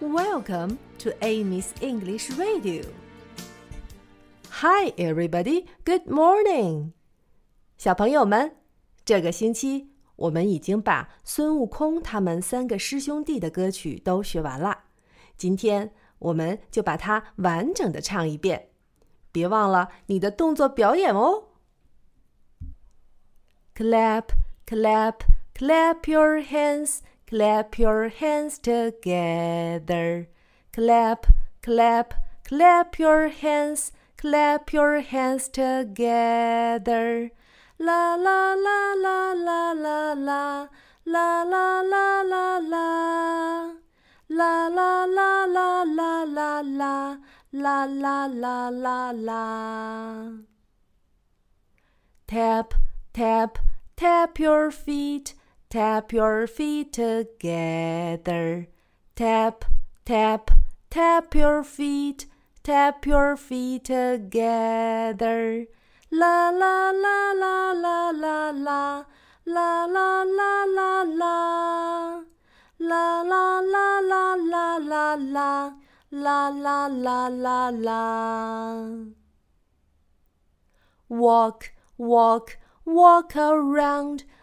Welcome to Amy's English Radio. Hi, everybody. Good morning. 小朋友们，这个星期我们已经把孙悟空他们三个师兄弟的歌曲都学完了。今天我们就把它完整的唱一遍。别忘了你的动作表演哦。Clap, clap, clap your hands. Clap your hands together. Clap, clap, clap your hands. Clap your hands together. La la la la la la la. La la la la la. La la la la la la la. La la la la la. Tap, tap, tap your feet. Tap your feet together. Tap, tap, tap your feet. Tap your feet together. La la la la la la la. La la la la la. La la la la la la la. La la la la la. Walk, walk, walk around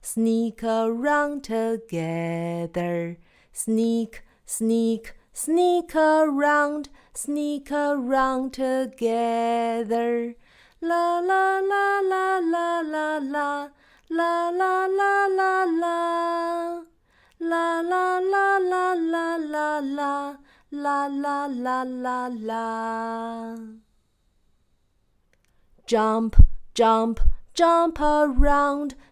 sneak around together. Sneak, sneak, sneak around, sneak around together. La la la la la la la. La la la la la. La la la la la la la. La la la la la. Jump, jump, jump around